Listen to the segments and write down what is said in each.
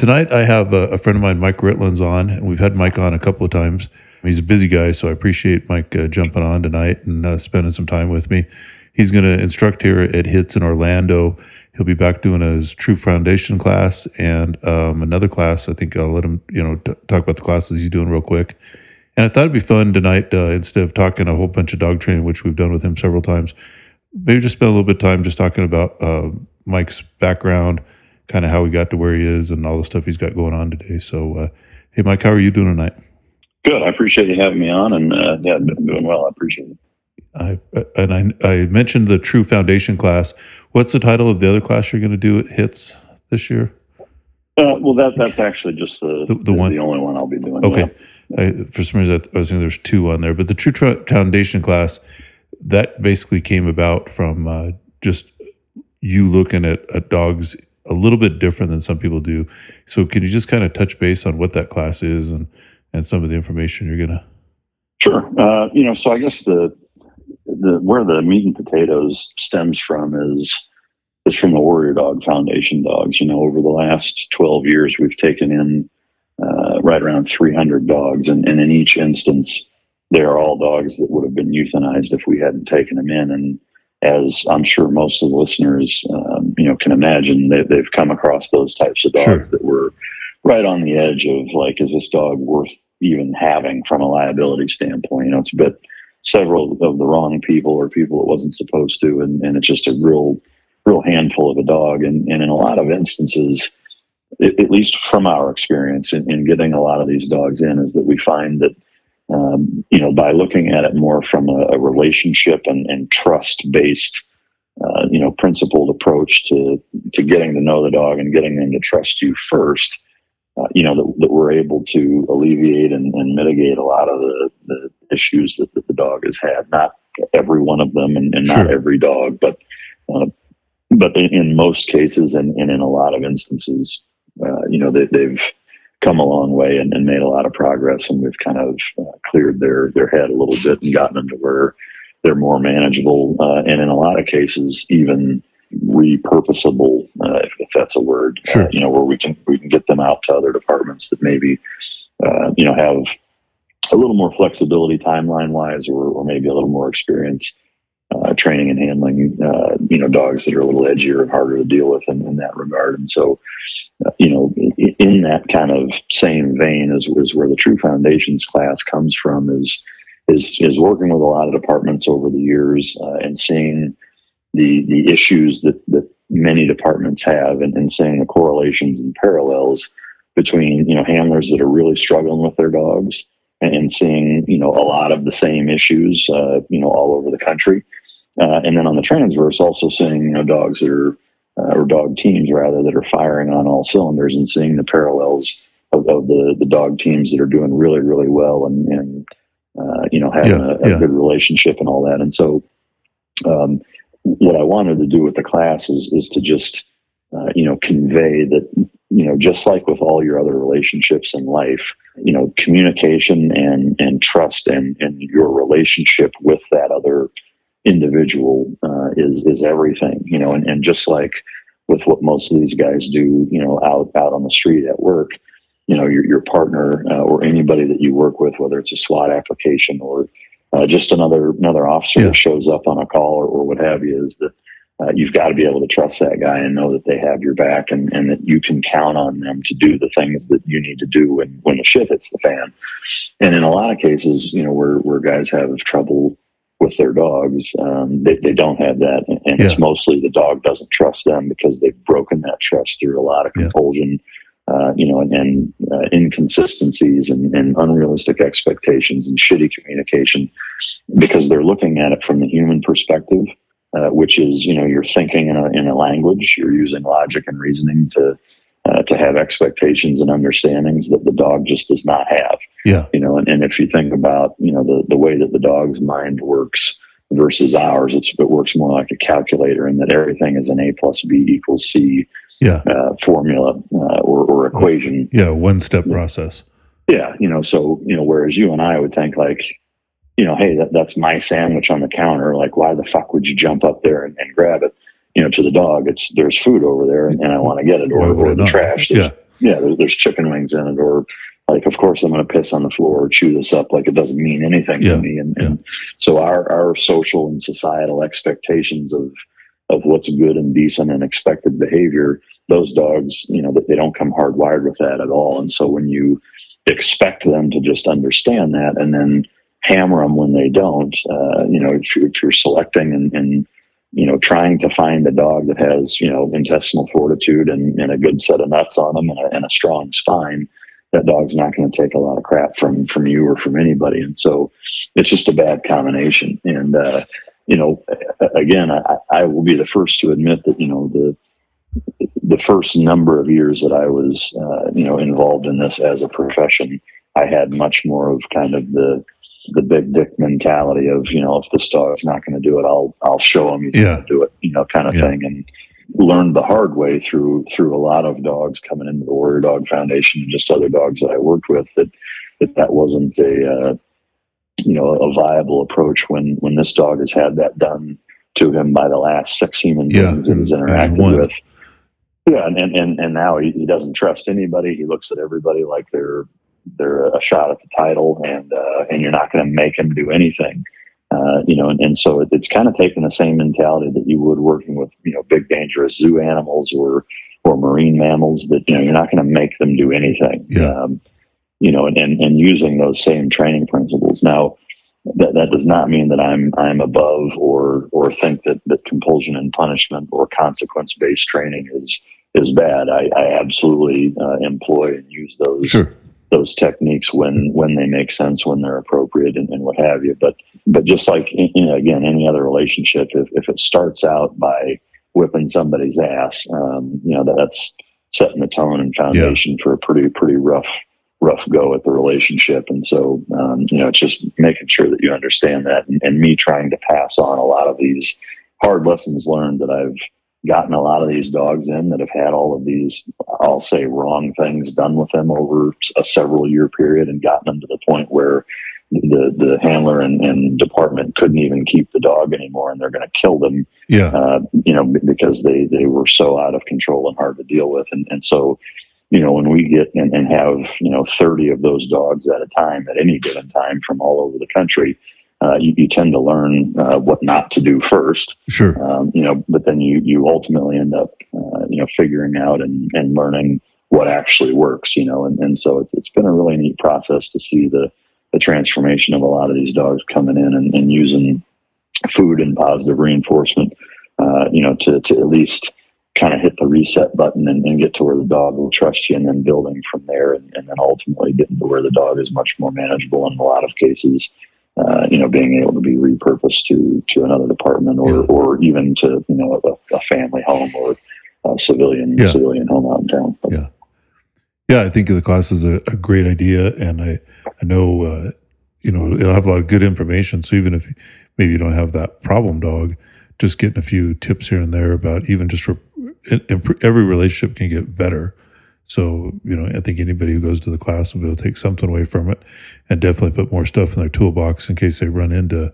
Tonight, I have a, a, friend of mine, Mike Ritlands, on, and we've had Mike on a couple of times. He's a busy guy, so I appreciate Mike uh, jumping on tonight and uh, spending some time with me. He's going to instruct here at HITS in Orlando. He'll be back doing his True Foundation class and um, another class. I think I'll let him, you know, t- talk about the classes he's doing real quick. And I thought it'd be fun tonight, uh, instead of talking a whole bunch of dog training, which we've done with him several times, maybe just spend a little bit of time just talking about uh, Mike's background, kind of how he got to where he is, and all the stuff he's got going on today. So, uh, hey, Mike, how are you doing tonight? Good. I appreciate you having me on, and uh, yeah, I'm doing well. I appreciate it. I, and I, I mentioned the True Foundation class. What's the title of the other class you're going to do at HITS this year? Uh, well, that that's actually just the, the, the, one, the only one I'll be doing. Okay. Yeah. I, for some reason, I was thinking there's two on there, but the True Foundation class that basically came about from uh, just you looking at, at dogs a little bit different than some people do. So, can you just kind of touch base on what that class is and and some of the information you're gonna? Sure. Uh, you know, so I guess the the where the meat and potatoes stems from is is from the Warrior Dog Foundation dogs. You know, over the last 12 years, we've taken in uh, right around 300 dogs, and, and in each instance, they are all dogs that would have been euthanized if we hadn't taken them in. And as I'm sure most of the listeners, um, you know, can imagine, they, they've come across those types of dogs sure. that were right on the edge of like, is this dog worth even having from a liability standpoint? You know, it's a bit several of the wrong people or people it wasn't supposed to, and, and it's just a real, real handful of a dog. And, and in a lot of instances, at least from our experience in, in getting a lot of these dogs in, is that we find that um, you know, by looking at it more from a, a relationship and, and trust based, uh, you know, principled approach to to getting to know the dog and getting them to trust you first. Uh, you know that, that, we're able to alleviate and, and mitigate a lot of the, the issues that, that, the dog has had. Not every one of them, and, and sure. not every dog, but uh, but in, in, most cases, and, and, in a lot of instances, uh, you know, they, they've come a long way and, and, made a lot of progress, and we've kind of uh, cleared their their head a little bit and gotten them to where they're more manageable, uh, and in a lot of cases, even repurposable, uh, if, if, that's a word. Uh, sure. you know, where we can we can get them out to other departments that maybe uh, you know have a little more flexibility timeline wise, or, or maybe a little more experience. Uh, training and handling, you know, dogs that are a little edgier and harder to deal with in, in that regard. And so, you know, in that kind of same vein is, is where the True Foundations class comes from. Is is is working with a lot of departments over the years uh, and seeing the the issues that that many departments have, and, and seeing the correlations and parallels between you know handlers that are really struggling with their dogs and seeing you know a lot of the same issues uh, you know all over the country, uh, and then on the transverse also seeing you know dogs that are uh, or dog teams rather that are firing on all cylinders and seeing the parallels of, of the the dog teams that are doing really really well and, and uh, you know having yeah, a, a yeah. good relationship and all that. And so, um, what I wanted to do with the class is is to just uh, you know convey that you know just like with all your other relationships in life you know communication and and trust and and your relationship with that other individual uh, is is everything, you know. And, and just like with what most of these guys do, you know, out out on the street at work, you know, your your partner uh, or anybody that you work with, whether it's a SWAT application or uh, just another another officer yeah. that shows up on a call or, or what have you, is that uh, you've got to be able to trust that guy and know that they have your back and, and that you can count on them to do the things that you need to do when, when the shit hits the fan. And in a lot of cases, you know, where, where guys have trouble with their dogs. Um, they, they don't have that. And yeah. it's mostly the dog doesn't trust them because they've broken that trust through a lot of compulsion, yeah. uh, you know, and, and uh, inconsistencies and, and, unrealistic expectations and shitty communication because they're looking at it from the human perspective. Uh, which is, you know, you're thinking in a, in a language, you're using logic and reasoning to uh, to have expectations and understandings that the dog just does not have. Yeah. You know, and, and if you think about, you know, the, the way that the dog's mind works versus ours, it's, it works more like a calculator in that everything is an A plus B equals C Yeah. uh, formula uh, or, or equation. Yeah. One step process. Yeah, you know, so you know, whereas you and I would think like, you know, hey, that, that's my sandwich on the counter. Like, why the fuck would you jump up there and, and grab it? You know, to the dog, it's there's food over there, and, and I want to get it, or, or the trash. There's, Yeah. yeah, there, there's chicken wings in it, or like, of course, I'm going to piss on the floor or chew this up. Like, it doesn't mean anything Yeah, to me. And, and so our our social and societal expectations of of what's good and decent and expected behavior, those dogs, you know, that they don't come hardwired with that at all. And so when you expect them to just understand that and then hammer them when they don't, uh, you know, if you're, if you're selecting and, and you know, trying to find a dog that has, you know, intestinal fortitude and, and a good set of nuts on them and a, and a strong spine, that dog's not going to take a lot of crap from from you or from anybody. And so it's just a bad combination. And uh, you know, again, I, I will be the first to admit that you know the the first number of years that I was uh, you know involved in this as a profession, I had much more of kind of the the big dick mentality of you know if this dog's not going to do it, I'll I'll show him he's Yeah. going to do it, you know, kind of Yeah. thing, and learned the hard way through through a lot of dogs coming into the Warrior Dog Foundation and just other dogs that I worked with that that that wasn't a uh, you know a viable approach when when this dog has had that done to him by the last six human beings that he's interacted with. Yeah, and, and and and now he, he doesn't trust anybody. He looks at everybody like they're they're a shot at the title, and uh, and you're not going to make him do anything. Uh, you know, and, and so it, it's kind of taking the same mentality that you would working with you know big dangerous zoo animals or or marine mammals that you know you're not going to make them do anything. Yeah. Um, you know, and, and and using those same training principles. Now, that that does not mean that I'm I'm above or or think that that compulsion and punishment or consequence based training is is bad. I, I absolutely uh, employ and use those Sure. Those techniques when when they make sense, when they're appropriate, and, and what have you. But but just like you know, again, any other relationship, if if it starts out by whipping somebody's ass, um, you know that, that's setting the tone and foundation for a pretty pretty rough rough go at the relationship. And so um, you know, it's just making sure that you understand that, and, and me trying to pass on a lot of these hard lessons learned that I've gotten a lot of these dogs in that have had all of these, I'll say, wrong things done with them over a several year period and gotten them to the point where the, the handler and, and department couldn't even keep the dog anymore and they're going to kill them, Yeah. uh, you know, because they, they were so out of control and hard to deal with. And, and so, you know, when we get and, and have, you know, 30 of those dogs at a time at any given time from all over the country, uh, you, you tend to learn uh, what not to do first Sure. um, you know, but then you you ultimately end up, uh, you know, figuring out and, and learning what actually works, you know, and, and so it's, it's been a really neat process to see the the transformation of a lot of these dogs coming in and, and using food and positive reinforcement, uh, you know, to to at least kind of hit the reset button and, and get to where the dog will trust you, and then building from there, and, and then ultimately getting to where the dog is much more manageable in a lot of cases uh, you know, being able to be repurposed to to another department or Yeah. or even to you know a, a family home or a civilian Yeah. civilian home out in town. But, Yeah. Yeah, I think the class is a, a great idea, and I I know uh, you know it'll have a lot of good information. So even if maybe you don't have that problem dog, just getting a few tips here and there about even just re- every relationship can get better. So you know, I think anybody who goes to the class will be able to take something away from it, and definitely put more stuff in their toolbox in case they run into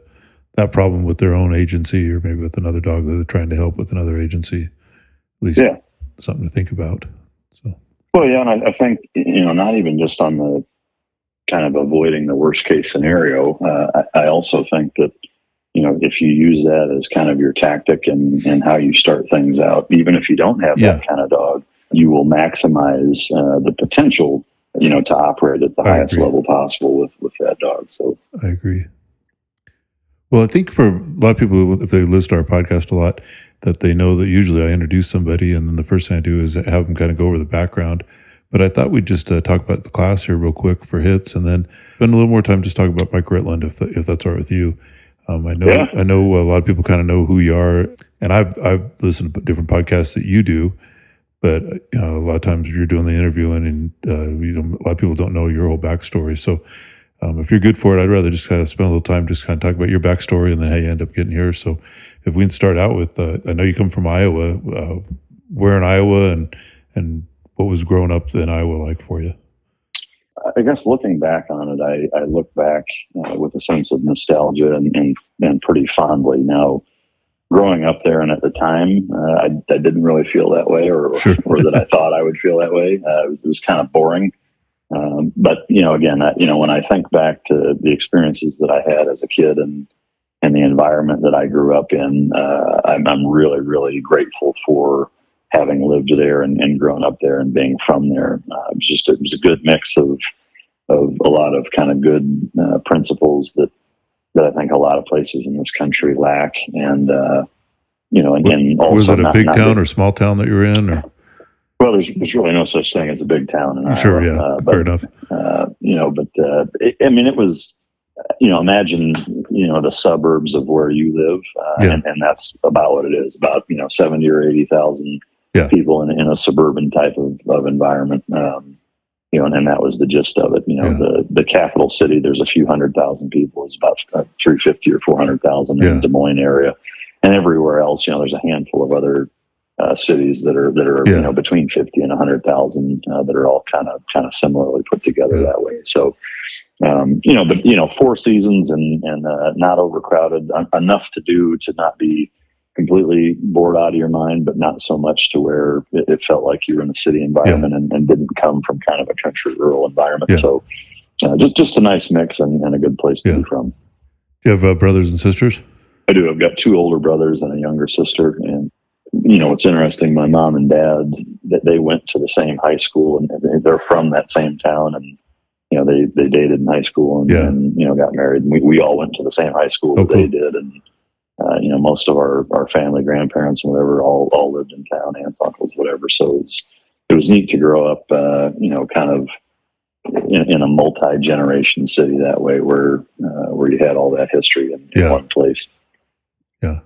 that problem with their own agency or maybe with another dog that they're trying to help with another agency. At least Yeah. something to think about. So Well, yeah, and I, I think you know not even just on the kind of avoiding the worst case scenario. Uh, I, I also think that you know if you use that as kind of your tactic and and how you start things out, even if you don't have Yeah. that kind of dog, you will maximize uh, the potential. You know, to operate at the I highest agree. level possible with with that dog. So I agree. Well, I think for a lot of people, if they listen to our podcast a lot, that they know that usually I introduce somebody, and then the first thing I do is have them kind of go over the background. But I thought we'd just uh, talk about the class here real quick for hits, and then spend a little more time just talking about Mike Ritland, if if that's all right with you. Um, I know Yeah. I know a lot of people kind of know who you are, and I've I've listened to different podcasts that you do, but you know, a lot of times you're doing the interviewing, and uh, you know, a lot of people don't know your whole backstory. So, um, if you're good for it, I'd rather just kind of spend a little time just kind of talk about your backstory and then how you end up getting here. So, if we can start out with, uh, I know you come from Iowa. Uh, where in Iowa, and and what was growing up in Iowa like for you? I guess looking back on it, I, I look back uh, with a sense of nostalgia and, and, and, pretty fondly. Now, growing up there and at the time, uh, I, I, didn't really feel that way or, sure. or that I thought I would feel that way. Uh, it, was, it, was, kind of boring. Um, but, you know, again, I, you know, when I think back to the experiences that I had as a kid and, and the environment that I grew up in, uh, I'm, I'm really, really grateful for having lived there and, and grown up there and being from there. Uh, it was just it was a good mix of of a lot of kind of good uh, principles that that I think a lot of places in this country lack. And uh, you know, and, and also was it a not, big not town big, or small town that you were in? Or? Well, there's, there's really no such thing as a big town. In sure, yeah, uh, but, fair enough. Uh, you know, but uh, it, I mean, it was you know, imagine, you know, the suburbs of where you live. Uh, yeah. and, and, that's about what it is about, you know, 70 or 80,000 yeah. people in, in a suburban type of, of environment. Um, you know, and, and, that was the gist of it. You know, yeah. the the capital city, there's a few hundred thousand people. It's about uh, 350 or 400,000 yeah. in the Des Moines area, and everywhere else, you know, there's a handful of other uh, cities that are that are yeah. you know between 50 and 100,000 uh, that are all kind of kind of similarly put together that way. So. Um, you know, but you know, four seasons and and uh, not overcrowded, enough to do to not be completely bored out of your mind, but not so much to where it, it felt like you were in a city environment yeah. and, and, didn't come from kind of a country rural environment. Yeah. So uh, just just a nice mix and, and a good place to yeah. be from. Do you have uh, brothers and sisters? I do. I've got two older brothers and a younger sister. And you know, it's interesting. My mom and dad that they went to the same high school and they're from that same town and. You know, they, they dated in high school and, and you know got married. And we, we all went to the same high school oh, that cool. they did, and uh, you know, most of our, our family, grandparents, and whatever, all, all lived in town, aunts, uncles, whatever. So it's, it was neat to grow up, uh, you know, kind of in, in a multi generation city that way, where uh, where you had all that history in, in yeah. one place. Yeah.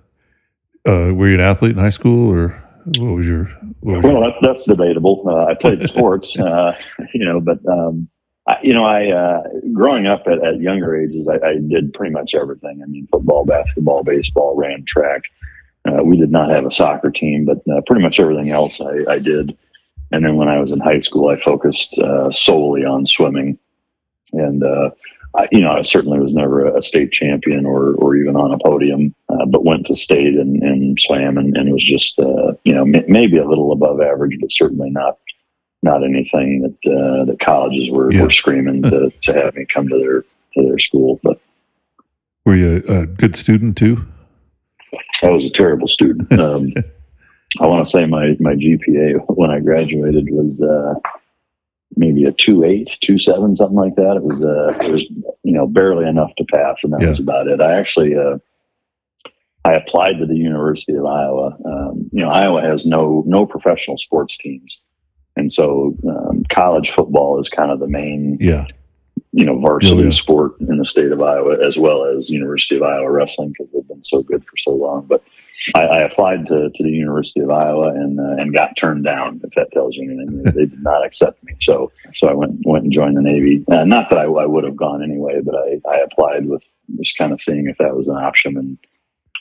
Uh, were you an athlete in high school, or what was your? What was well, your... That, that's debatable. Uh, I played sports, uh, you know, but um, you know, I uh, growing up at, at younger ages, I, I, did pretty much everything. I mean, football, basketball, baseball, ran track. Uh, we did not have a soccer team, but uh, pretty much everything else I, I, did. And then when I was in high school, I focused uh, solely on swimming. And uh, I, you know, I certainly was never a state champion or or even on a podium, uh, but went to state and, and swam and, and was just you know m- maybe a little above average, but certainly not not anything that uh, that colleges were, yeah. were screaming to, to have me come to their to their school. But were you a, good student too? I was a terrible student. Um, I want to say my my GPA when I graduated was uh, maybe a two eight, two seven, something like that. It was uh, it was you know barely enough to pass, and that yeah. was about it. I actually uh, I applied to the University of Iowa. Um, you know, Iowa has no no professional sports teams. And so um, college football is kind of the main, yeah. you know, varsity yeah. sport in the state of Iowa, as well as University of Iowa wrestling because they've been so good for so long. But I, I applied to, to the University of Iowa and uh, and got turned down. If that tells you anything, they did not accept me. So so I went went and joined the Navy. Uh, not that I, I would have gone anyway, but I, I applied with just kind of seeing if that was an option and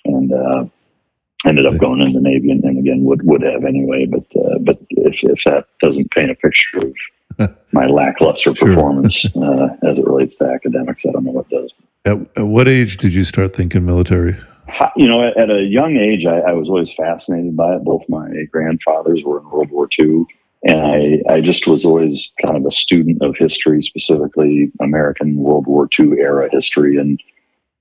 and uh, ended up going in the Navy and, and again would would have anyway. But uh, but if, if that doesn't paint a picture of my lackluster sure. performance uh, as it relates to academics, I don't know what does. At, at, what age did you start thinking military? You know, at, at a young age, I, I, was always fascinated by it. Both my grandfathers were in World War II. And I, I just was always kind of a student of history, specifically American World War II era history. And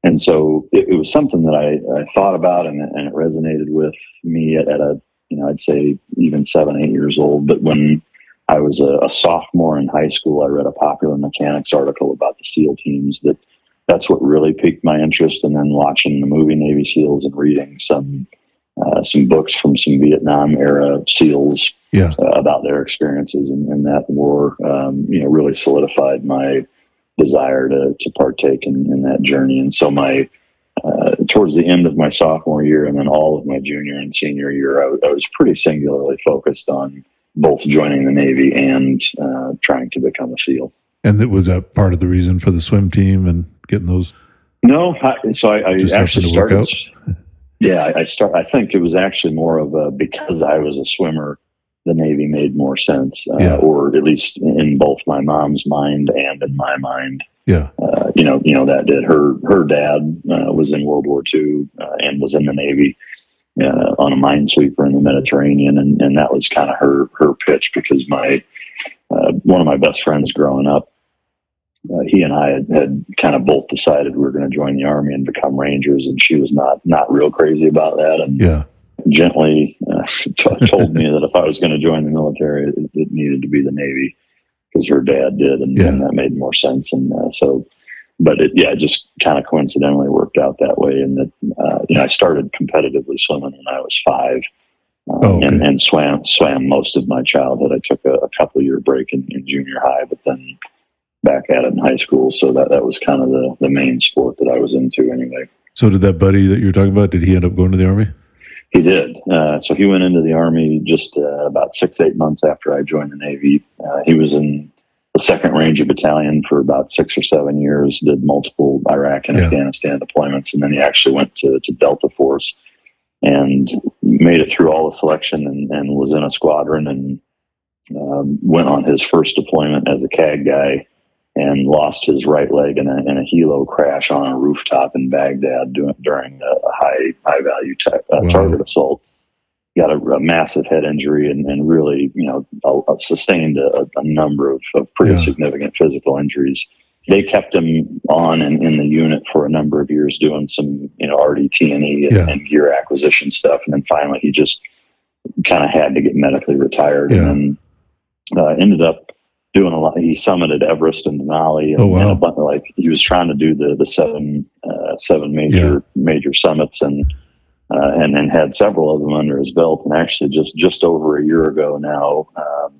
and so it, it was something that I, I thought about and, and, it resonated with me at, at, a, you know, I'd say even seven, eight years old. But when I was a, a, sophomore in high school, I read a popular mechanics article about the SEAL teams that that's what really piqued my interest. And then watching the movie Navy SEALs and reading some, uh, some books from some Vietnam era SEALs yeah. uh, about their experiences in, in that war, um, you know, really solidified my, desire to to partake in, in that journey. And so my uh, towards the end of my sophomore year and then all of my junior and senior year, I, I was pretty singularly focused on both joining the Navy and uh, trying to become a SEAL. And that was that part of the reason for the swim team and getting those. No, I, so I, I actually happened to work started. Yeah, I, I start. I think it was actually more of a because I was a swimmer, the Navy made more sense, uh, Yeah. or at least in both my mom's mind and in my mind. Yeah. Uh, you know, you know that did. Her her dad uh, was in World War II uh, and was in the Navy uh, on a minesweeper in the Mediterranean, and, and that was kind of her her pitch because my uh, one of my best friends growing up, uh, he and I had, had kind of both decided we were going to join the army and become Rangers, and she was not not real crazy about that, and Yeah. Gently uh, t- told me that if I was going to join the military, it, it needed to be the Navy because her dad did, and, Yeah. and that made more sense. And uh, so, but it, yeah, it just kind of coincidentally worked out that way. And that uh, you know, I started competitively swimming when I was five, um, Oh, okay. and, and swam swam most of my childhood. I took a, a couple year break in, in junior high, but then back at it in high school. So that that was kind of the the main sport that I was into anyway. So did that buddy that you were talking about? Did he end up going to the army? He did. Uh, so he went into the army just uh, about six, eight months after I joined the Navy. Uh, he was in the Second Ranger Battalion for about six or seven years. Did multiple Iraq and Yeah. Afghanistan deployments, and then he actually went to, to Delta Force and made it through all the selection and, and was in a squadron and um, went on his first deployment as a CAG guy and lost his right leg in a, in a helo crash on a rooftop in Baghdad during a high high value uh, Wow. target assault. Got a, a massive head injury and, and really, you know, a, a sustained a, a number of, of pretty Yeah. significant physical injuries. They kept him on and in the unit for a number of years, doing some, you know, RDT&E and, Yeah. and gear acquisition stuff, and then finally he just kind of had to get medically retired, Yeah. and then uh, ended up doing a lot. He summited Everest and Denali, and, Oh, wow. and a bunch, like he was trying to do the the seven uh, seven major major summits, and uh, and then had several of them under his belt. And actually, just just over a year ago now, um,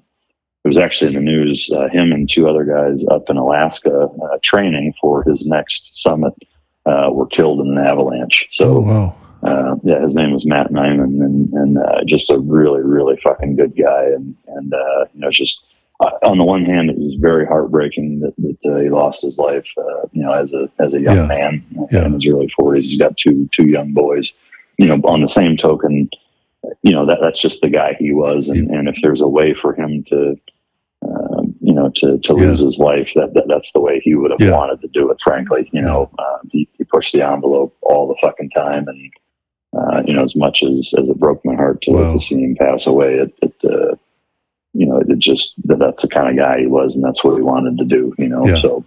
it was actually in the news. Uh, him and two other guys up in Alaska uh, training for his next summit uh, were killed in an avalanche. So oh wow. uh, yeah, his name was Matt Nyman, and and uh, just a really really fucking good guy, and and uh, you know just. On the one hand, it was very heartbreaking that, that uh, he lost his life. Uh, you know, as a as a young Yeah. man Yeah. in his early forties, he's got two two young boys. You know, on the same token, you know that that's just the guy he was, and, and if there's a way for him to, uh, you know, to to Yeah. lose his life, that, that that's the way he would have Yeah. wanted to do it. Frankly, you know, uh, he, he pushed the envelope all the fucking time, and uh, you know, as much as as it broke my heart to, Wow. to see him pass away, it, it uh, it just that that's the kind of guy he was, and that's what he wanted to do. You know, Yeah. so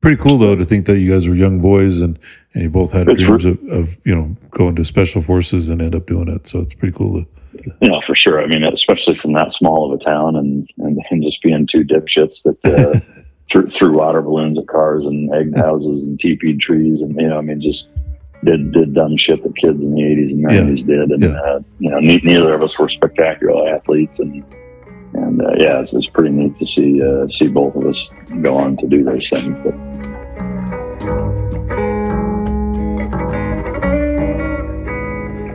Pretty cool though to think that you guys were young boys and and you both had It's dreams of, of you know going to special forces and end up doing it. So it's pretty cool. To, you know, for sure. I mean, especially from that small of a town, and and, and just being two dipshits that uh, threw, threw water balloons at cars and egged houses and teepeed trees, and you know, I mean, just did did dumb shit that kids in the '80s and Yeah. '90s did, and Yeah. uh, you know, ne- neither of us were spectacular athletes, and and uh, yeah, it's, it's pretty neat to see uh, see both of us go on to do those things. But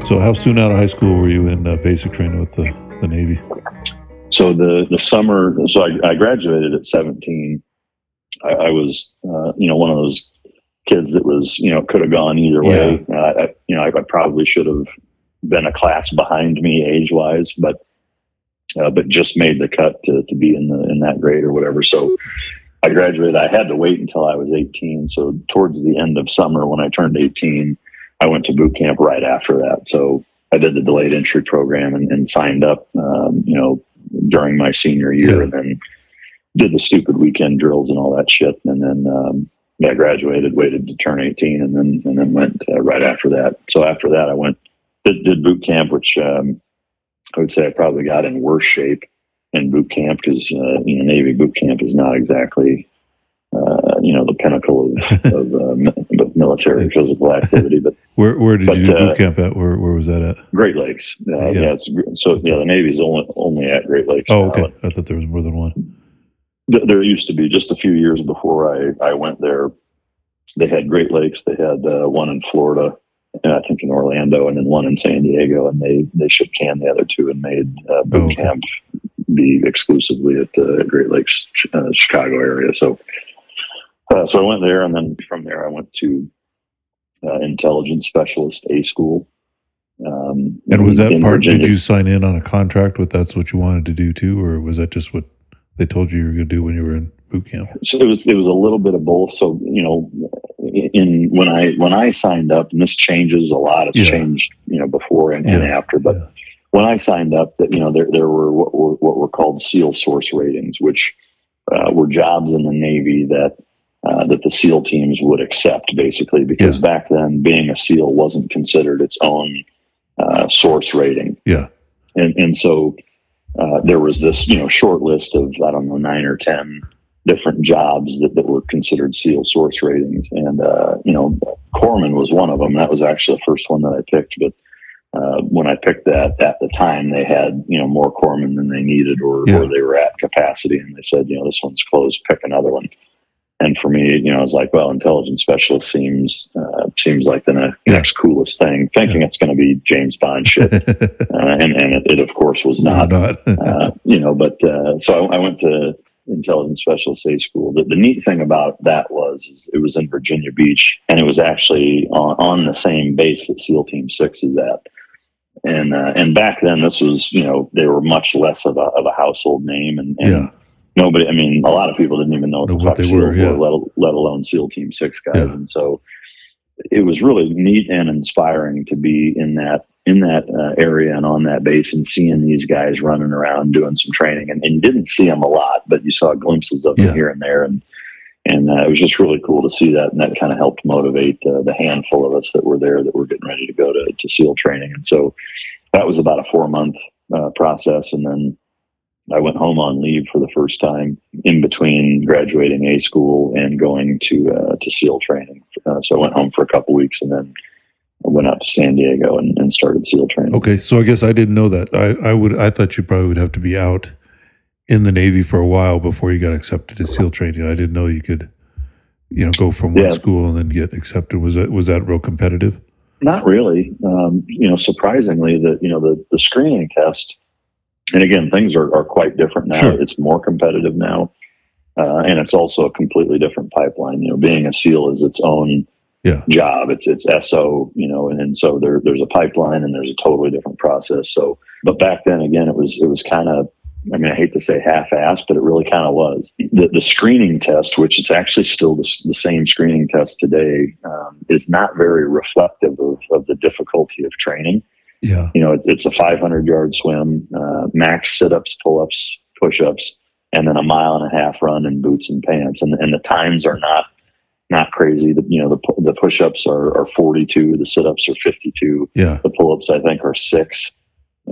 so how soon out of high school were you in uh, basic training with the, the Navy? so the the summer so i, I graduated at 17 i, I was uh, you know one of those kids that was you know could have gone either way uh, I, you know I, I probably should have been a class behind me age wise but uh, but just made the cut to, to be in the in that grade or whatever. So i graduated. I had to wait until i was 18 so towards the end of summer when i turned 18 i went to boot camp right after that. So i did the delayed entry program and, and signed up um, you know during my senior year Yeah. and then did the stupid weekend drills and all that shit. And then um, yeah, graduated waited to turn 18 and then and then went uh, right after that. So after that i went did, did boot camp which um, i would say i probably got in worse shape in boot camp because uh, you know navy boot camp is not exactly uh, you know the pinnacle of, of uh, military physical activity but Where where did But, you do uh, boot camp at? Where where was that at? great lakes uh, Yeah. yeah, so yeah the navy's only only at great lakes Oh, okay. I thought there was more than one. Th- there used to be just a few years before I, I went there. They had Great Lakes. They had uh, one in Florida, and I think in Orlando, and then one in San Diego. And they they shipped can the other two and made uh, boot Oh, okay. camp be exclusively at the Great Lakes, uh, Chicago area. So, uh, so I went there, and then from there I went to uh, intelligence specialist A school. Um, And was that part? Did you sign in on a contract with that's what you wanted to do too, or was that just what they told you you were going to do when you were in boot camp? So it was it was a little bit of both. So you know, in when I when I signed up, and this changes a lot. It's Yeah. changed you know before and, and after, but Yeah. when I signed up, that you know there there were what were what were called SEAL source ratings, which uh, were jobs in the Navy that. Uh, that the SEAL teams would accept, basically, because Yeah. back then being a SEAL wasn't considered its own uh, source rating Yeah. and and so uh, there was this you know short list of I don't know nine or ten different jobs that, that were considered SEAL source ratings, and uh, you know Corpsman was one of them. That was actually the first one that I picked, but. Uh, when I picked that at the time, they had you know more corpsmen than they needed, or, Yeah. or they were at capacity, and they said, you know, this one's closed. Pick another one. And for me, you know, I was like, well, intelligence specialist seems uh, seems like the ne- Yeah. next coolest thing. Thinking it's going to be James Bond shit, uh, and and it, it of course was not. not. Uh, you know, but uh, so I, I went to intelligence specialist A school. The, the neat thing about that was is it was in Virginia Beach, and it was actually on, on the same base that SEAL Team Six is at. And uh, and back then, this was you know they were much less of a of a household name, and, and yeah. nobody. I mean, a lot of people didn't even know what, Know the what they SEAL were, yeah. let, let alone SEAL Team Six guys. Yeah. And so it was really neat and inspiring to be in that in that uh, area and on that base and seeing these guys running around doing some training. And, and you didn't see them a lot, but you saw glimpses of them Yeah. here and there. And and uh, it was just really cool to see that, and that kind of helped motivate uh, the handful of us that were there that were getting ready to go to, to SEAL training. And so that was about a four month uh, process, and then I went home on leave for the first time in between graduating A school and going to uh, to SEAL training. Uh, so I went home for a couple weeks, and then went out to San Diego and, and started SEAL training. Okay, so I guess I didn't know that. I, I would I thought you probably would have to be out in the Navy for a while before you got accepted to SEAL training. I didn't know you could, you know, go from one Yeah. school and then get accepted. Was that was that real competitive? Not really. Um, you know, surprisingly, the you know the the screening test, and again, things are, are quite different now. Sure. It's more competitive now, uh, and it's also a completely different pipeline. You know, being a SEAL is its own Yeah. job. It's it's SO. You know, and, and so there there's a pipeline and there's a totally different process. So, but back then, again, it was it was kind of. I mean, I hate to say half-assed, but it really kind of was. The, the screening test, which is actually still the, the same screening test today, um, is not very reflective of, of the difficulty of training Yeah. you know, it, it's a 500 yard swim, uh, max sit ups, pull ups, push ups, and then a mile and a half run in boots and pants. And, and the times are not, not crazy. The, you know, the, the push ups are, are 42, the sit ups are 52, Yeah. the pull ups, I think, are six.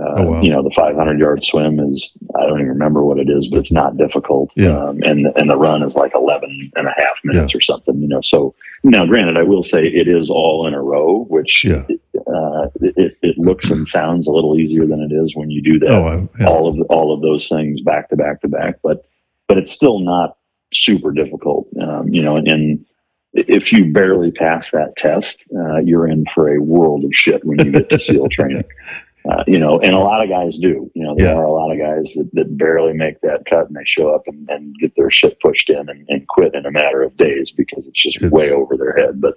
Uh, Oh, wow. You know, the 500 yard swim is, I don't even remember what it is, but it's not difficult. Yeah. Um, and, and the run is like 11 and a half minutes or something, you know. So now, granted, I will say it is all in a row, which Yeah. uh, it, it looks and sounds a little easier than it is when you do that. Oh, I, yeah. All of all of those things back to back to back, but but it's still not super difficult. Um, you know, and, and if you barely pass that test, uh, you're in for a world of shit when you get to SEAL training. Uh, you know, and a lot of guys do. You know, there Yeah. are a lot of guys that, that barely make that cut and they show up and, and get their shit pushed in and, and quit in a matter of days because it's just It's- way over their head. But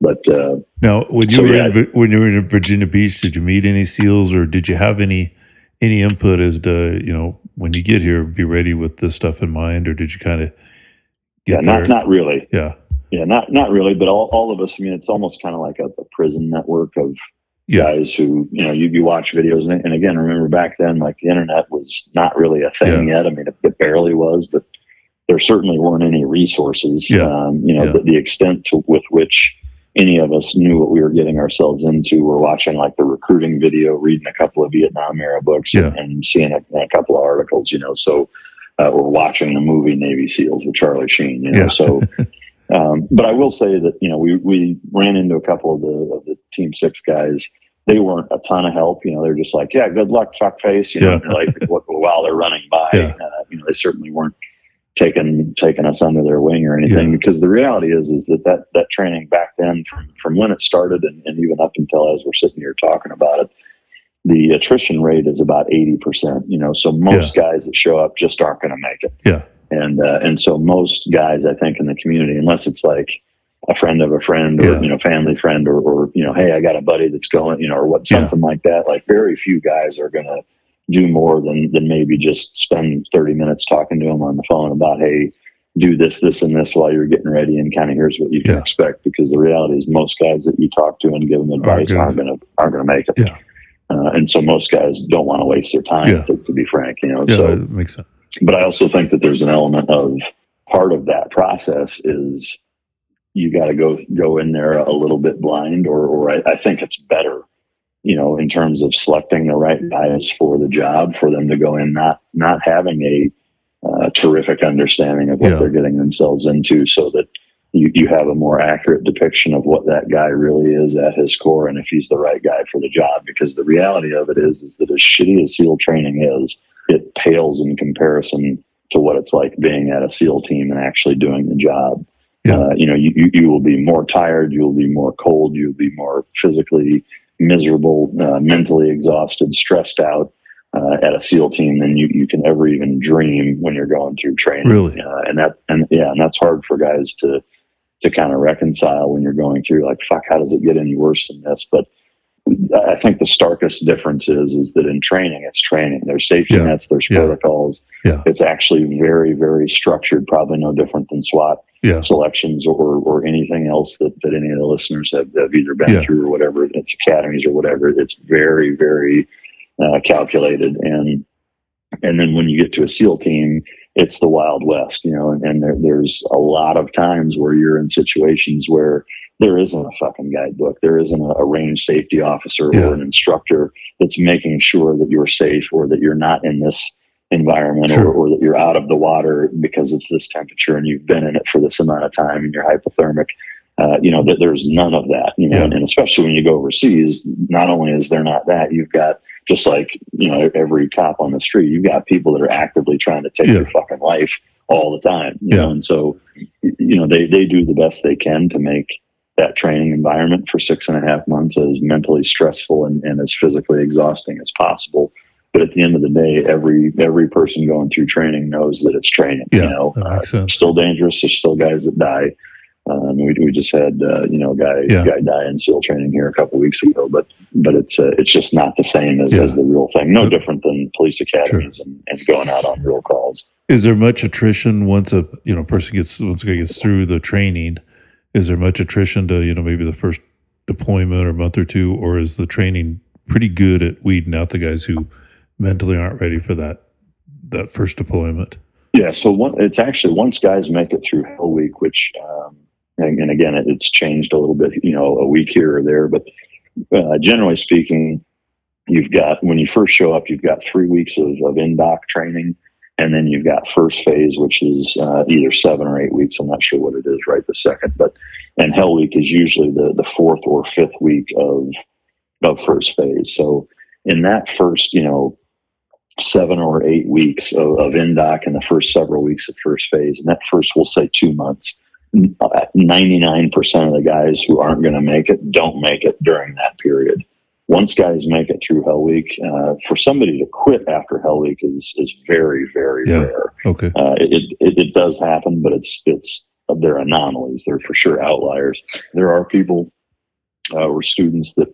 but uh, Now, when you So, were yeah. in, when you were in Virginia Beach, did you meet any SEALs, or did you have any any input as to you know when you get here, be ready with this stuff in mind, or did you kind of yeah, get not there? not really. yeah, Yeah, not not really, but all, all of us. I mean, it's almost kind of like a, a prison network of yeah, guys who you know you, you watch videos, and, and again, remember back then, like the internet was not really a thing yet. I mean, it, it barely was, but there certainly weren't any resources. Yeah. Um, you know, Yeah. the, the extent to, with which any of us knew what we were getting ourselves into. We're watching like the recruiting video, reading a couple of Vietnam era books, Yeah. and, and seeing a, a couple of articles. You know, so uh, we're watching the movie Navy SEALs with Charlie Sheen. You know, Yeah. so. Um, but I will say that you know we we ran into a couple of the of the Team Six guys. They weren't a ton of help. You know, they're just like, yeah, good luck, fuck face. You know, Yeah. like while they're running by. Yeah. Uh, you know, they certainly weren't taking taking us under their wing or anything. Yeah. Because the reality is is that that that training back then, from from when it started and, and even up until as we're sitting here talking about it, the attrition rate is about 80%, you know, so most guys that show up just aren't going to make it. Yeah. And, uh, and so most guys, I think in the community, unless it's like a friend of a friend or, Yeah. you know, family friend or, or, you know, Hey, I got a buddy that's going, you know, or what, Yeah. something like that. Like very few guys are going to do more than, than maybe just spend 30 minutes talking to them on the phone about, Hey, do this, this, and this while you're getting ready, and kind of here's what you can Yeah. expect. Because the reality is, most guys that you talk to and give them advice gonna- aren't going to aren't to make it. Yeah. Uh, and so most guys don't want to waste their time. Yeah. To, to be frank, you know. Yeah, so, that makes sense. But I also think that there's an element of part of that process is you got to go go in there a little bit blind, or or I, I think it's better, you know, in terms of selecting the right guys for the job for them to go in not not having a uh, terrific understanding of what Yeah. they're getting themselves into, so that you, you have a more accurate depiction of what that guy really is at his core and if he's the right guy for the job. Because the reality of it is, is that as shitty as SEAL training is, it pales in comparison to what it's like being at a SEAL team and actually doing the job. Yeah. Uh, you know, you, you, you will be more tired, you will be more cold, you'll be more physically miserable, uh, mentally exhausted, stressed out uh, at a SEAL team than you, you can ever even dream when you're going through training. Really? Uh, and that, and yeah, and that's hard for guys to, to kind of reconcile when you're going through like, fuck, how does it get any worse than this? But I think the starkest difference is, is that in training, it's training. There's safety Yeah. nets, there's Yeah. protocols. Yeah. It's actually very, very structured, probably no different than SWAT Yeah. selections or, or anything else that, that any of the listeners have, have either been through or whatever. It's academies or whatever. It's very, very uh, calculated. And, and then when you get to a SEAL team, it's the Wild West, you know, and, and there, there's a lot of times where you're in situations where there isn't a fucking guidebook. There isn't a, a range safety officer Yeah. or an instructor that's making sure that you're safe or that you're not in this environment Sure. or, or that you're out of the water because it's this temperature and you've been in it for this amount of time and you're hypothermic. Uh, you know, that there's none of that, you know, Yeah. and, and especially when you go overseas, not only is there not that, you've got just like, you know, every cop on the street, you've got people that are actively trying to take Yeah. your fucking life all the time, you Yeah. know, and so, you know, they, they do the best they can to make that training environment for six and a half months as mentally stressful and, and as physically exhausting as possible. But at the end of the day, every every person going through training knows that it's training. Yeah, you know, Uh, still dangerous. There's still guys that die. Um, we, we just had uh, you know a guy Yeah. guy die in SEAL training here a couple weeks ago, but but it's uh, it's just not the same as, Yeah. as the real thing. No Sure. different than police academies and, and going out on real calls. Is there much attrition once a you know person gets once a guy gets through the training? Is there much attrition to you know maybe the first deployment or month or two, or is the training pretty good at weeding out the guys who mentally aren't ready for that that first deployment? Yeah, so one, it's actually once guys make it through Hell Week, which, um, and, and again, it, it's changed a little bit, you know, a week here or there, but uh, generally speaking, you've got when you first show up, you've got three weeks of, of in-doc training, and then you've got first phase, which is uh, either seven or eight weeks. I'm not sure what it is right this second, but and Hell Week is usually the the fourth or fifth week of of first phase. So in that first, you know, seven or eight weeks of, of in-doc and the first several weeks of first phase. And that first, we'll say two months. 99% of the guys who aren't going to make it don't make it during that period. Once guys make it through Hell Week, uh, for somebody to quit after Hell Week is is very very Yeah. rare. Okay, Uh, it, it it does happen, but it's it's they're anomalies. They're for sure outliers. There are people uh, or students that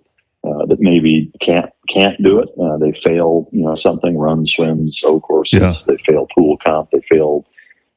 uh, that maybe can't can't do it. Uh, they fail, you know, something run, swims, O courses. Yeah. They fail pool comp. They fail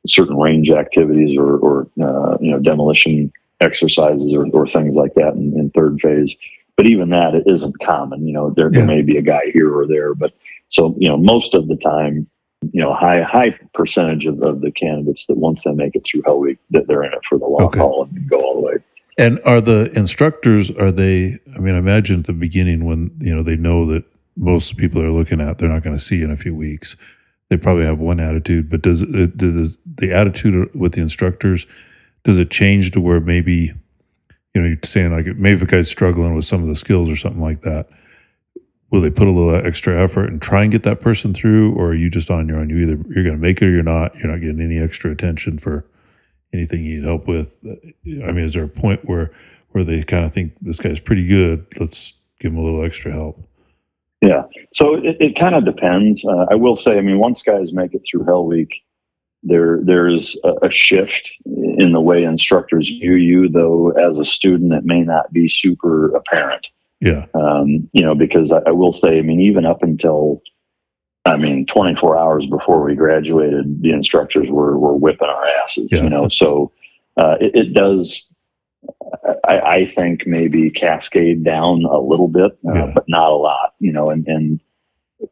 certain range activities or or uh, you know demolition exercises or, or things like that in, in third phase. But even that it isn't common. You know, there, there may be a guy here or there, but so you know most of the time you know, high high percentage of, of the candidates that once they make it through Hell Week, that they're in it for the long Okay. haul and go all the way. and are the instructors are they? I mean, I imagine at the beginning when you know they know that most people are looking at they're not going to see in a few weeks. They probably have one attitude, but does it does the attitude with the instructors does it change to where maybe you know you're saying like maybe if a guy's struggling with some of the skills or something like that will they put a little extra effort and try and get that person through? Or are you just on your own? You either you're going to make it or you're not. You're not getting any extra attention for anything you need help with. I mean is there a point where where they kind of think this guy's pretty good let's give him a little extra help. So it, it kind of depends. Uh, I will say, I mean, once guys make it through Hell Week, there there's a, a, shift in the way instructors view you, though as a student, it may not be super apparent. Yeah. Um, you know, because I, I, will say, I mean, even up until, I mean, 24 hours before we graduated, the instructors were were whipping our asses. Yeah. You know, so uh, it, it, does. I, I, think maybe cascade down a little bit, uh, yeah. but not a lot. You know, and and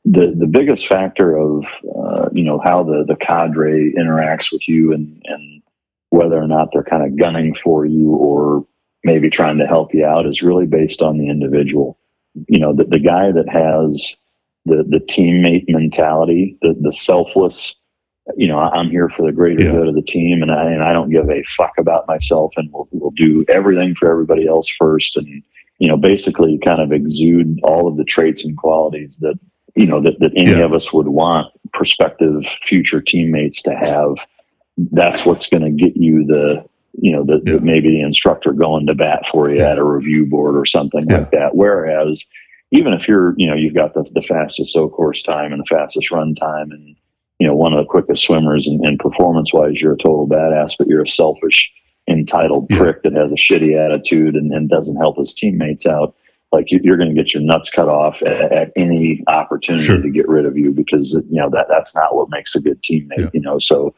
the the biggest factor of uh, you know how the the cadre interacts with you and and whether or not they're kind of gunning for you or maybe trying to help you out is really based on the individual. You know, the, the guy that has the the teammate mentality, the the selfless. You know, I'm here for the greater yeah. good of the team, and I and I don't give a fuck about myself, and we'll we'll do everything for everybody else first, and you know, basically kind of exude all of the traits and qualities that you know that, that any yeah. of us would want prospective future teammates to have that's what's going to get you the you know the, yeah. the, maybe the instructor going to bat for you at a review board or something like that whereas even if you're you know you've got the, the fastest O-course time and the fastest run time and you know one of the quickest swimmers and, and performance wise you're a total badass but you're a selfish entitled prick that has a shitty attitude and, and doesn't help his teammates out like you're going to get your nuts cut off at, at any opportunity sure. to get rid of you because you know that that's not what makes a good teammate. Yeah. You know, so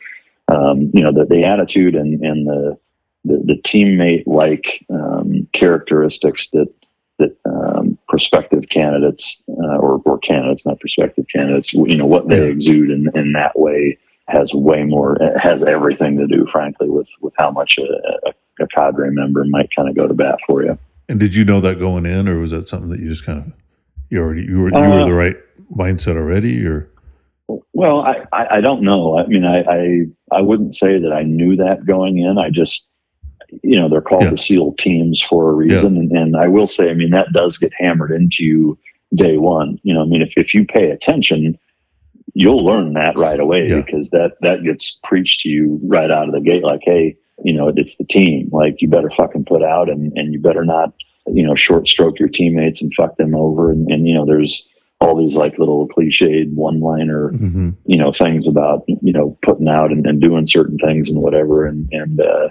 um, you know the, the attitude and and the the, the teammate like um, characteristics that that um, prospective candidates uh, or, or candidates, not prospective candidates, you know what they exude in, in that way has way more has everything to do, frankly, with with how much a, a, a cadre member might kind of go to bat for you. And did you know that going in, or was that something that you just kind of you already you were you were uh, the right mindset already, or? Well, I, I, I don't know. I mean, I, I I wouldn't say that I knew that going in. I just you know they're called yeah. the SEAL teams for a reason, yeah. and, and I will say, I mean, that does get hammered into you day one. You know, I mean, if if you pay attention, you'll learn that right away yeah. because that that gets preached to you right out of the gate. Like, hey, you know, it's the team. Like you better fucking put out and, and you better not, you know, short stroke your teammates and fuck them over. And, and you know, there's all these like little cliched one liner, mm-hmm. you know, things about, you know, putting out and, and doing certain things and whatever. And, and, uh,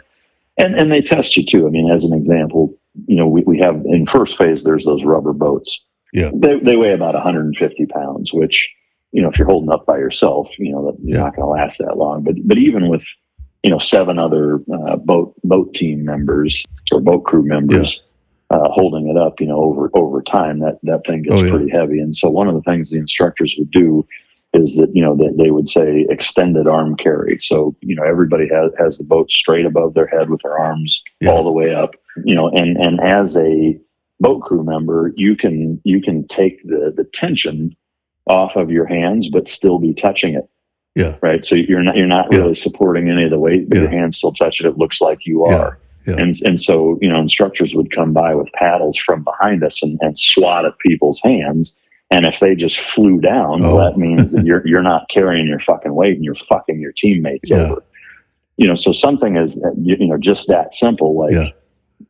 and, and they test you too. I mean, as an example, you know, we, we have in first phase, there's those rubber boats. Yeah. They, they weigh about 150 pounds, which, you know, if you're holding up by yourself, you know, that you're yeah. not going to last that long. But, but even with, you know seven other uh, boat boat team members or boat crew members yeah. uh, holding it up. You know over over time that that thing gets oh, yeah. pretty heavy. And so one of the things the instructors would do is that you know that they would say extended arm carry. So you know everybody has has the boat straight above their head with their arms yeah. all the way up. You know, and and as a boat crew member, you can you can take the the tension off of your hands, but still be touching it. Yeah. Right. So you're not you're not yeah. really supporting any of the weight, but yeah. your hands still touch it. It looks like you are. Yeah. And and so you know instructors would come by with paddles from behind us and, and swat at people's hands. And if they just flew down, oh. that means that you're you're not carrying your fucking weight and you're fucking your teammates over. You know, so something is uh, you know just that simple. Like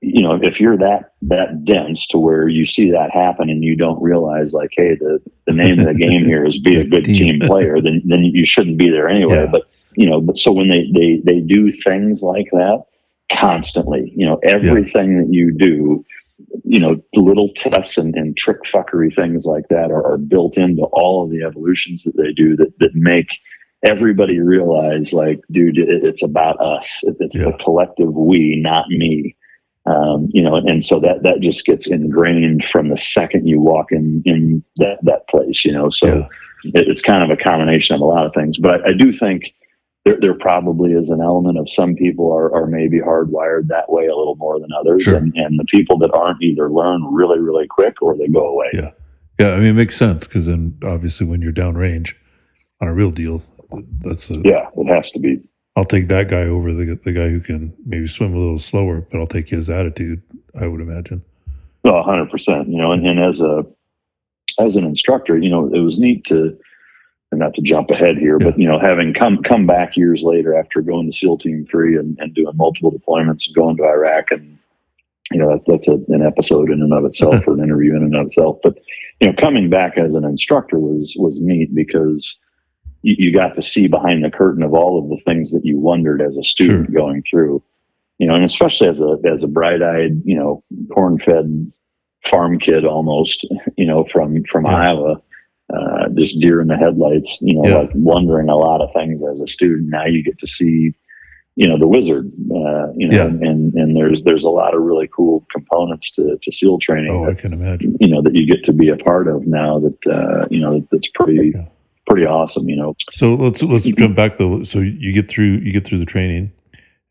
you know, if you're that that dense to where you see that happen and you don't realize like, hey, the, the name of the game here is be a good team player, then then you shouldn't be there anyway. Yeah. But you know, but so when they they they do things like that constantly, you know, everything yeah. that you do, you know, little tests and, and trick fuckery things like that are, are built into all of the evolutions that they do that that make everybody realize like dude it, it's about us it's yeah. the collective we not me um, you know, and so that that just gets ingrained from the second you walk in in that that place, you know. So yeah. it, it's kind of a combination of a lot of things, but I, do think there there probably is an element of some people are are maybe hardwired that way a little more than others, sure. and and the people that aren't either learn really really quick or they go away. Yeah, yeah. I mean, it makes sense because then obviously when you're downrange on a real deal, that's a, yeah, it has to be I'll take that guy over the the guy who can maybe swim a little slower, but I'll take his attitude. I would imagine. Oh, 100%. You know, and, and as a as an instructor, you know, it was neat to and not to jump ahead here, yeah. but you know, having come come back years later after going to SEAL Team Three and, and doing multiple deployments and going to Iraq, and you know, that, that's a, an episode in and of itself or an interview in and of itself. But you know, coming back as an instructor was was neat because you, you got to see behind the curtain of all of the things that you wondered as a student Sure. going through. You know, and especially as a as a bright eyed, you know, corn fed farm kid almost, you know, from from Yeah. Iowa, uh, just deer in the headlights, you know, Yeah. like wondering a lot of things as a student. Now you get to see, you know, the wizard, uh, you know, Yeah. and and there's there's a lot of really cool components to to SEAL training Oh, I can imagine. you know that you get to be a part of now that uh, you know that's pretty Yeah. pretty awesome. You know, So let's let's jump back though. So you get through you get through the training,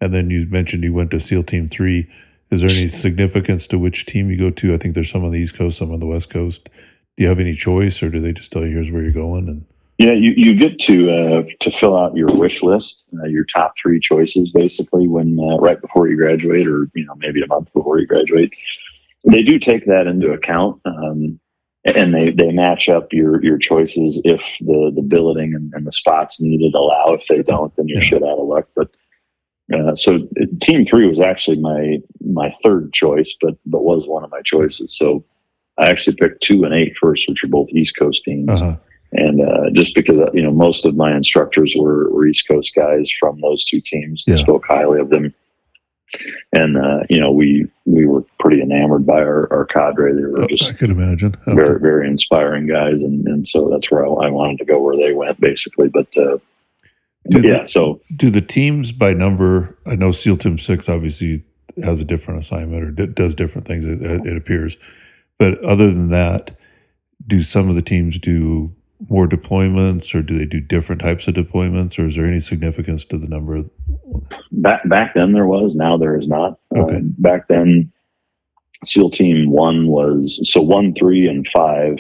and then you mentioned you went to SEAL Team Three. Is there any significance to which team you go to? I think there's some on the East Coast, some on the West Coast. Do you have any choice, or do they just tell you here's where you're going? And Yeah, you, you get to uh, to fill out your wish list, uh, your top three choices, basically, when uh, right before you graduate, or you know maybe a month before you graduate. They do take that into account, um, and they, they match up your your choices if the the billeting and, and the spots needed allow. If they don't, then you're Yeah. shit out of luck. But uh, so team three was actually my my third choice, but but was one of my choices. So I actually picked two and eight first, which are both East Coast teams uh-huh. and uh, just because uh, you know most of my instructors were, were East Coast guys from those two teams, Yeah. spoke highly of them, and uh, you know we we were pretty enamored by our, our cadre. They were I just could imagine. Okay. very very inspiring guys, and, and so that's where I, I wanted to go where they went basically. But, uh, Do yeah, so Do the teams by number? I know SEAL Team Six obviously has a different assignment or d- does different things. It, it appears, but other than that, do some of the teams do more deployments, or do they do different types of deployments, or is there any significance to the number? Of, back back then there was now there is not Okay. um, back then seal team one was so one three and five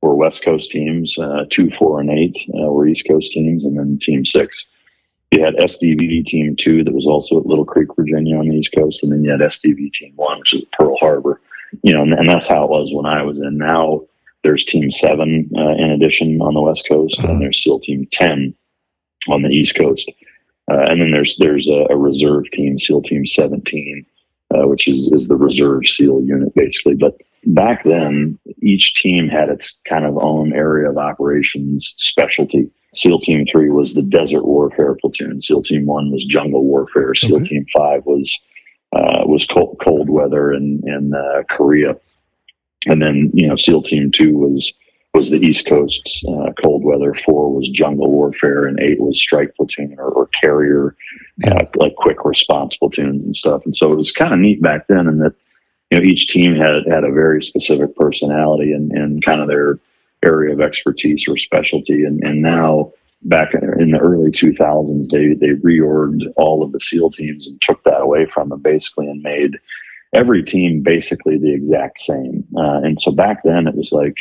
were west coast teams uh, two four and eight uh, were east coast teams and then team six you had sdv team two that was also at little creek virginia on the east coast and then you had sdv team one which is at pearl harbor you know and, and that's how it was when i was in now there's team seven uh, in addition on the west coast Uh-huh. and there's seal team 10 on the east coast uh, and then there's there's a, a reserve team, SEAL Team 17, uh, which is is the reserve SEAL unit basically. But back then, each team had its kind of own area of operations specialty. SEAL Team Three was the desert warfare platoon. SEAL Team One was jungle warfare. SEAL Okay. Team Five was uh, was cold, cold weather in in uh, Korea, and then you know SEAL Team Two was was the East Coast's uh, cold weather. Four was jungle warfare, and eight was strike platoon or, or carrier, uh, like quick response platoons and stuff. And so it was kind of neat back then, in that you know each team had had a very specific personality and, and kind of their area of expertise or specialty. And and now back in the early 2000s, they they reorged all of the SEAL teams and took that away from them basically and made every team basically the exact same. Uh, and so back then it was like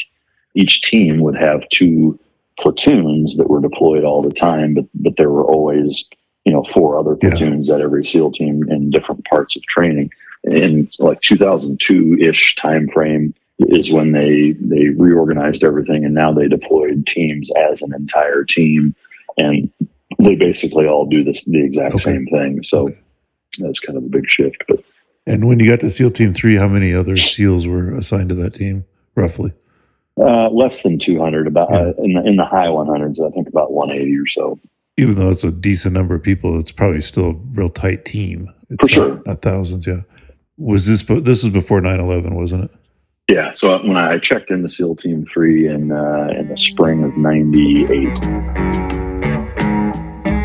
each team would have two platoons that were deployed all the time, but but there were always you know four other Yeah. platoons at every SEAL team in different parts of training. In like 2002 ish time frame is when they they reorganized everything, and now they deployed teams as an entire team, and they basically all do this the exact Okay. same thing. So Okay. that's kind of a big shift, but. and when you got to SEAL Team Three, how many other SEALs were assigned to that team, roughly? Uh, less than 200, about Yeah. uh, in the in the high 100s. I think about 180 or so. Even though it's a decent number of people, it's probably still a real tight team. It's For not- sure. not thousands. Yeah. Was this? This was before 9-11, wasn't it? Yeah. So when I checked into SEAL Team Three in uh, in the spring of '98,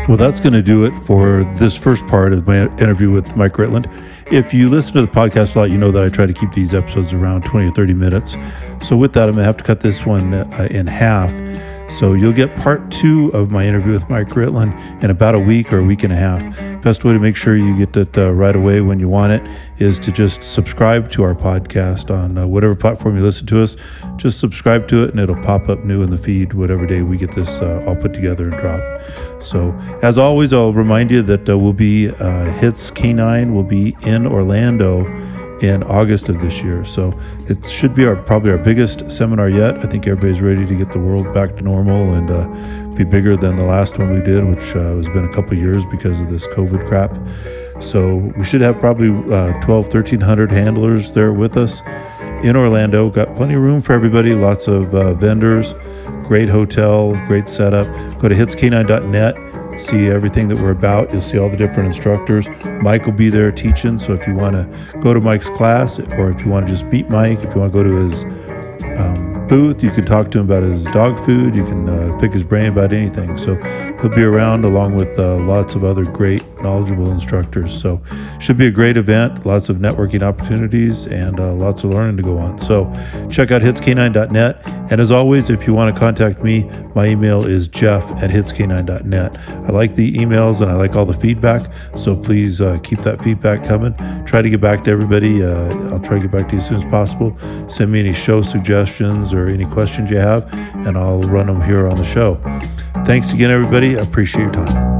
Well, that's going to do it for this first part of my interview with Mike Ritland. If you listen to the podcast a lot, you know that I try to keep these episodes around 20 or 30 minutes. So, with that, I'm going to have to cut this one uh, in half. So, you'll get part two of my interview with Mike Ritland in about a week or a week and a half. Best way to make sure you get it uh, right away when you want it is to just subscribe to our podcast on uh, whatever platform you listen to us. Just subscribe to it and it'll pop up new in the feed whatever day we get this uh, all put together and dropped. So, as always, I'll remind you that uh, we'll be uh, Hits K9 will be in Orlando in August of this year. So it should be our probably our biggest seminar yet. I think everybody's ready to get the world back to normal and uh, be bigger than the last one we did, which uh, has been a couple years because of this COVID crap. So we should have probably uh, 12, 1300 handlers there with us. in Orlando. Got plenty of room for everybody, lots of uh, vendors, great hotel, great setup. Go to hitsk9.net, see everything that we're about. You'll see all the different instructors. Mike will be there teaching. So if you want to go to Mike's class or if you want to just meet Mike, if you want to go to his um, booth. You can talk to him about his dog food. You can uh, pick his brain about anything. So he'll be around along with uh, lots of other great, knowledgeable instructors. So should be a great event. Lots of networking opportunities and uh, lots of learning to go on. So check out hitsk9.net. And as always, if you want to contact me, my email is jeff at hitsk9.net. I like the emails and I like all the feedback. So please uh, keep that feedback coming. Try to get back to everybody. Uh, I'll try to get back to you as soon as possible. Send me any show suggestions or any questions you have, and I'll run them here on the show. Thanks again, everybody. I appreciate your time.